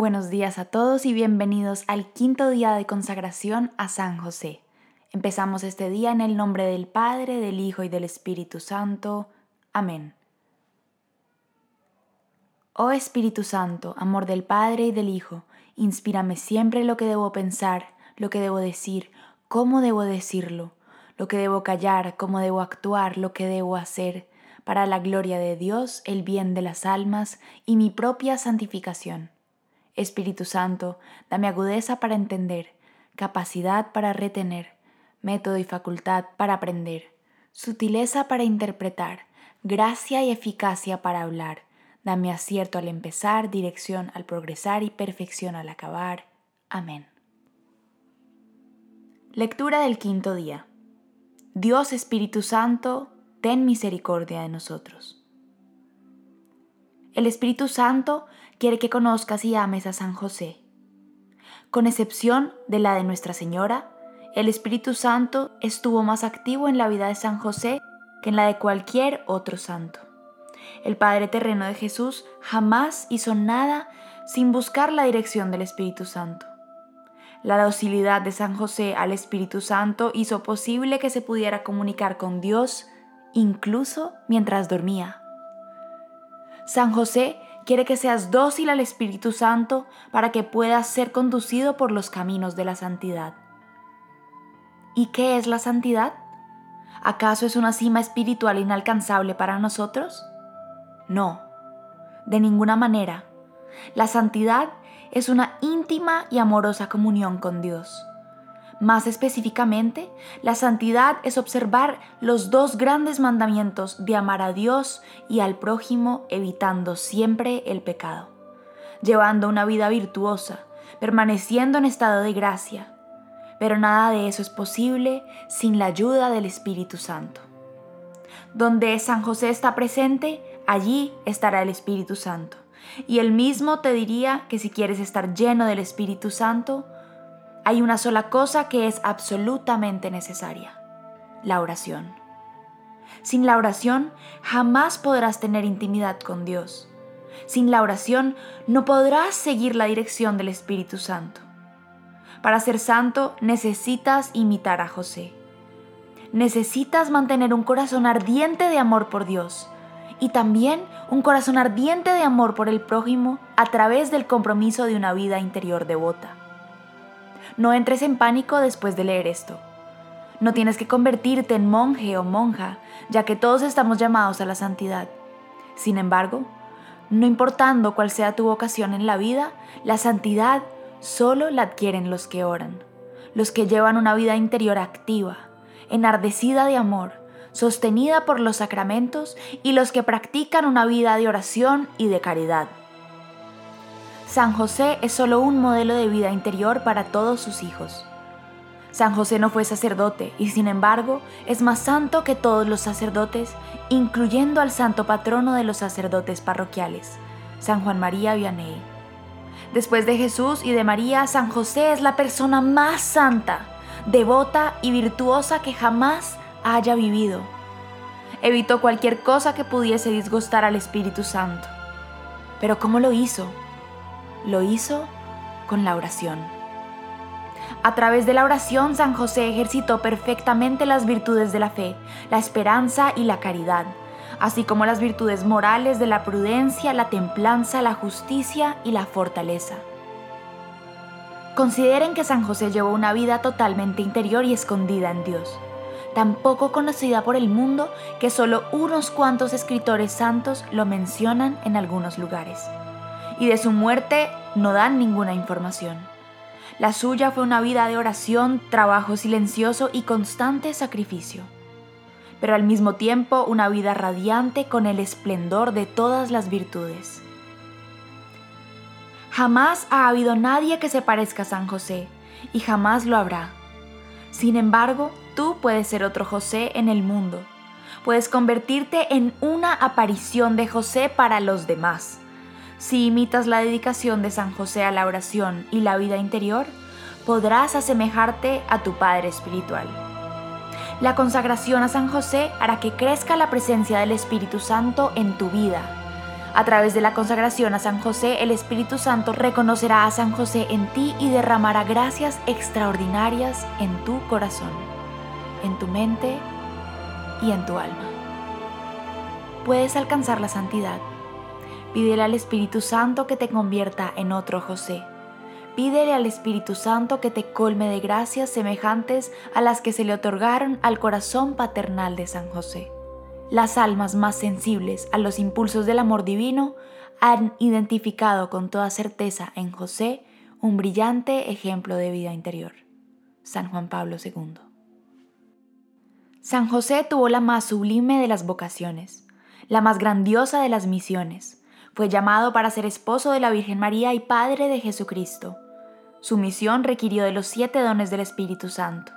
Buenos días a todos y bienvenidos al quinto día de consagración a San José. Empezamos este día en el nombre del Padre, del Hijo y del Espíritu Santo. Amén. Oh Espíritu Santo, amor del Padre y del Hijo, inspírame siempre lo que debo pensar, lo que debo decir, cómo debo decirlo, lo que debo callar, cómo debo actuar, lo que debo hacer, para la gloria de Dios, el bien de las almas y mi propia santificación. Espíritu Santo, dame agudeza para entender, capacidad para retener, método y facultad para aprender, sutileza para interpretar, gracia y eficacia para hablar. Dame acierto al empezar, dirección al progresar y perfección al acabar. Amén. Lectura del quinto día. Dios Espíritu Santo, ten misericordia de nosotros. El Espíritu Santo quiere que conozcas y ames a San José. Con excepción de la de Nuestra Señora, el Espíritu Santo estuvo más activo en la vida de San José que en la de cualquier otro santo. El Padre terreno de Jesús jamás hizo nada sin buscar la dirección del Espíritu Santo. La docilidad de San José al Espíritu Santo hizo posible que se pudiera comunicar con Dios incluso mientras dormía. San José quiere que seas dócil al Espíritu Santo para que puedas ser conducido por los caminos de la santidad. ¿Y qué es la santidad? ¿Acaso es una cima espiritual inalcanzable para nosotros? No, de ninguna manera. La santidad es una íntima y amorosa comunión con Dios. Más específicamente, la santidad es observar los dos grandes mandamientos de amar a Dios y al prójimo evitando siempre el pecado, llevando una vida virtuosa, permaneciendo en estado de gracia, pero nada de eso es posible sin la ayuda del Espíritu Santo. Donde San José está presente, allí estará el Espíritu Santo. Y él mismo te diría que si quieres estar lleno del Espíritu Santo, hay una sola cosa que es absolutamente necesaria, la oración. Sin la oración jamás podrás tener intimidad con Dios. Sin la oración no podrás seguir la dirección del Espíritu Santo. Para ser santo necesitas imitar a José. Necesitas mantener un corazón ardiente de amor por Dios y también un corazón ardiente de amor por el prójimo a través del compromiso de una vida interior devota. No entres en pánico después de leer esto. No tienes que convertirte en monje o monja, ya que todos estamos llamados a la santidad. Sin embargo, no importando cuál sea tu vocación en la vida, la santidad solo la adquieren los que oran, los que llevan una vida interior activa, enardecida de amor, sostenida por los sacramentos y los que practican una vida de oración y de caridad. San José es solo un modelo de vida interior para todos sus hijos. San José no fue sacerdote y sin embargo es más santo que todos los sacerdotes, incluyendo al santo patrono de los sacerdotes parroquiales, San Juan María Vianney. Después de Jesús y de María, San José es la persona más santa, devota y virtuosa que jamás haya vivido. Evitó cualquier cosa que pudiese disgustar al Espíritu Santo. Pero ¿cómo lo hizo? Lo hizo con la oración. A través de la oración, San José ejercitó perfectamente las virtudes de la fe, la esperanza y la caridad, así como las virtudes morales de la prudencia, la templanza, la justicia y la fortaleza. Consideren que San José llevó una vida totalmente interior y escondida en Dios, tan poco conocida por el mundo que solo unos cuantos escritores santos lo mencionan en algunos lugares y de su muerte no dan ninguna información. La suya fue una vida de oración, trabajo silencioso y constante sacrificio, pero al mismo tiempo una vida radiante con el esplendor de todas las virtudes. Jamás ha habido nadie que se parezca a San José, y jamás lo habrá. Sin embargo, tú puedes ser otro José en el mundo. Puedes convertirte en una aparición de José para los demás si imitas la dedicación de San José a la oración y la vida interior, podrás asemejarte a tu Padre Espiritual. La consagración a San José hará que crezca la presencia del Espíritu Santo en tu vida, A través de la consagración a San José, el Espíritu Santo reconocerá a San José en ti y derramará gracias extraordinarias en tu corazón, en tu mente y en tu alma. Puedes alcanzar la santidad. Pídele al Espíritu Santo que te convierta en otro José. Pídele al Espíritu Santo que te colme de gracias semejantes a las que se le otorgaron al corazón paternal de San José. Las almas más sensibles a los impulsos del amor divino han identificado con toda certeza en José un brillante ejemplo de vida interior. San Juan Pablo II. San José tuvo la más sublime de las vocaciones, la más grandiosa de las misiones. Fue llamado para ser esposo de la Virgen María y padre de Jesucristo. Su misión requirió de los siete dones del Espíritu Santo.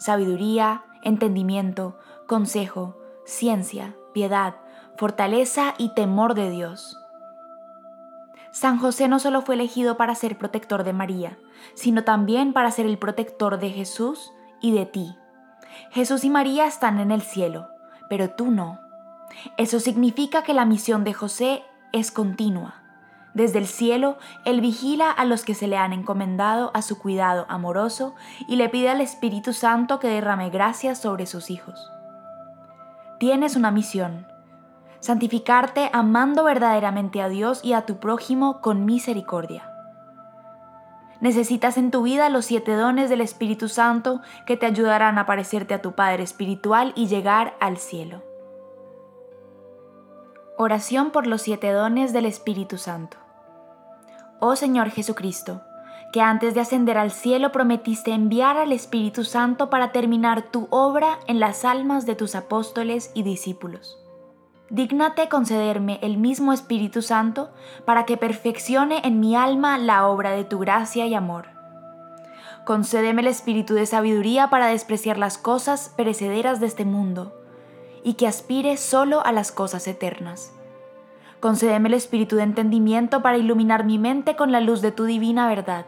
Sabiduría, entendimiento, consejo, ciencia, piedad, fortaleza y temor de Dios. San José no solo fue elegido para ser protector de María, sino también para ser el protector de Jesús y de ti. Jesús y María están en el cielo, pero tú no. Eso significa que la misión de José es continua. Desde el cielo, Él vigila a los que se le han encomendado a su cuidado amoroso y le pide al Espíritu Santo que derrame gracias sobre sus hijos tienes una misión, santificarte amando verdaderamente a Dios y a tu prójimo con misericordia. Necesitas en tu vida los siete dones del Espíritu Santo que te ayudarán a parecerte a tu Padre Espiritual y llegar al cielo. Oración por los siete dones del Espíritu Santo. Oh Señor Jesucristo, que antes de ascender al cielo prometiste enviar al Espíritu Santo para terminar tu obra en las almas de tus apóstoles y discípulos. Dígnate concederme el mismo Espíritu Santo para que perfeccione en mi alma la obra de tu gracia y amor. Concédeme el espíritu de sabiduría para despreciar las cosas perecederas de este mundo y que aspire solo a las cosas eternas. Concédeme el espíritu de entendimiento para iluminar mi mente con la luz de tu divina verdad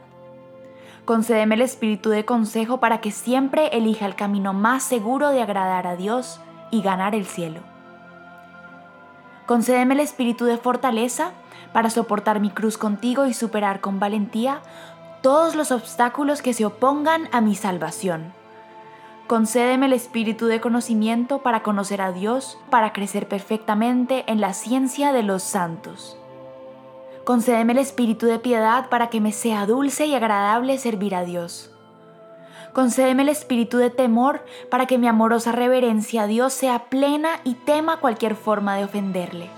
Concédeme el espíritu de consejo para que siempre elija el camino más seguro de agradar a Dios y ganar el cielo. Concédeme el espíritu de fortaleza para soportar mi cruz contigo y superar con valentía todos los obstáculos que se opongan a mi salvación. Concédeme el espíritu de conocimiento para conocer a Dios, para crecer perfectamente en la ciencia de los santos. Concédeme el espíritu de piedad para que me sea dulce y agradable servir a Dios. Concédeme el espíritu de temor para que mi amorosa reverencia a Dios sea plena y tema cualquier forma de ofenderle.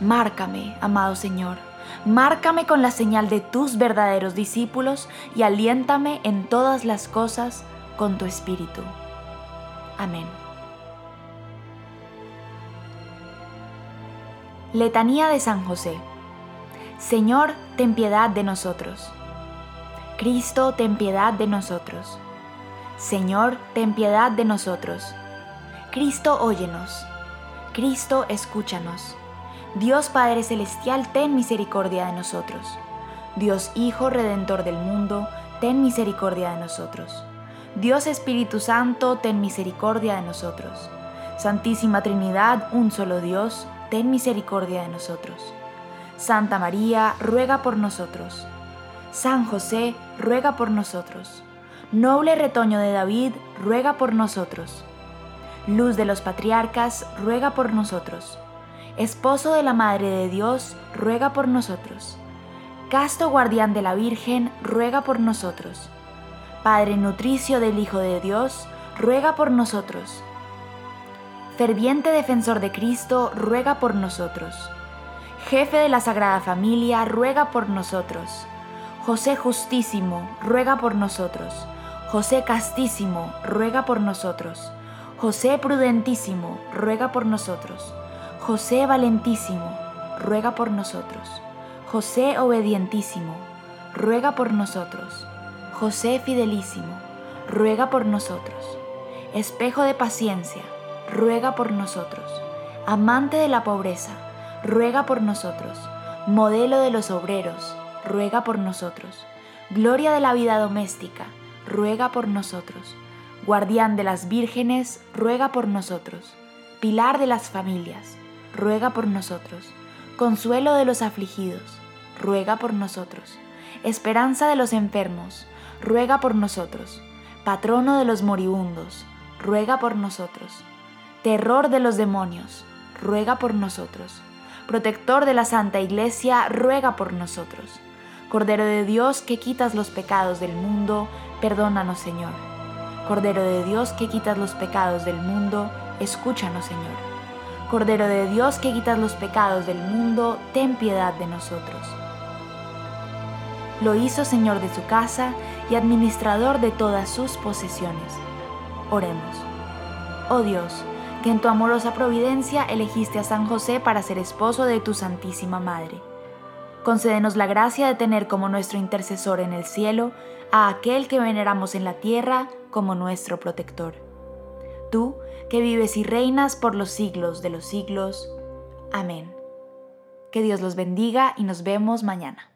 Márcame, amado Señor, márcame con la señal de tus verdaderos discípulos y aliéntame en todas las cosas con tu espíritu. Amén. Letanía de San José. Señor, ten piedad de nosotros. Cristo, ten piedad de nosotros. Señor, ten piedad de nosotros. Cristo, óyenos. Cristo, escúchanos. Dios Padre Celestial, ten misericordia de nosotros. Dios Hijo Redentor del mundo, ten misericordia de nosotros. Dios Espíritu Santo, ten misericordia de nosotros. Santísima Trinidad, un solo Dios, ten misericordia de nosotros. Santa María, ruega por nosotros. San José, ruega por nosotros. Noble retoño de David, ruega por nosotros. Luz de los patriarcas, ruega por nosotros. Esposo de la Madre de Dios, ruega por nosotros. Casto guardián de la Virgen, ruega por nosotros. Padre nutricio del Hijo de Dios, ruega por nosotros. Ferviente defensor de Cristo, ruega por nosotros jefe de la Sagrada Familia, ruega por nosotros. José Justísimo, ruega por nosotros. José Castísimo, ruega por nosotros. José Prudentísimo, ruega por nosotros. José Valentísimo, ruega por nosotros. José Obedientísimo, ruega por nosotros. José Fidelísimo, ruega por nosotros. Espejo de paciencia, ruega por nosotros. Amante de la pobreza, ruega por nosotros. Modelo de los obreros, ruega por nosotros. Gloria de la vida doméstica, ruega por nosotros. Guardián de las vírgenes, ruega por nosotros. Pilar de las familias, ruega por nosotros. consuelo de los afligidos, ruega por nosotros. Esperanza de los enfermos, ruega por nosotros. Patrono de los moribundos, ruega por nosotros. Terror de los demonios, ruega por nosotros. Protector de la Santa Iglesia, ruega por nosotros. Cordero de Dios que quitas los pecados del mundo, perdónanos Señor. Cordero de Dios que quitas los pecados del mundo, escúchanos Señor. Cordero de Dios que quitas los pecados del mundo, ten piedad de nosotros. Lo hizo Señor de su casa y administrador de todas sus posesiones. Oremos. Oh Dios, que en tu amorosa providencia elegiste a San José para ser esposo de tu Santísima Madre. Concédenos la gracia de tener como nuestro intercesor en el cielo a aquel que veneramos en la tierra como nuestro protector tú que vives y reinas por los siglos de los siglos. Amén. Que Dios los bendiga y nos vemos mañana.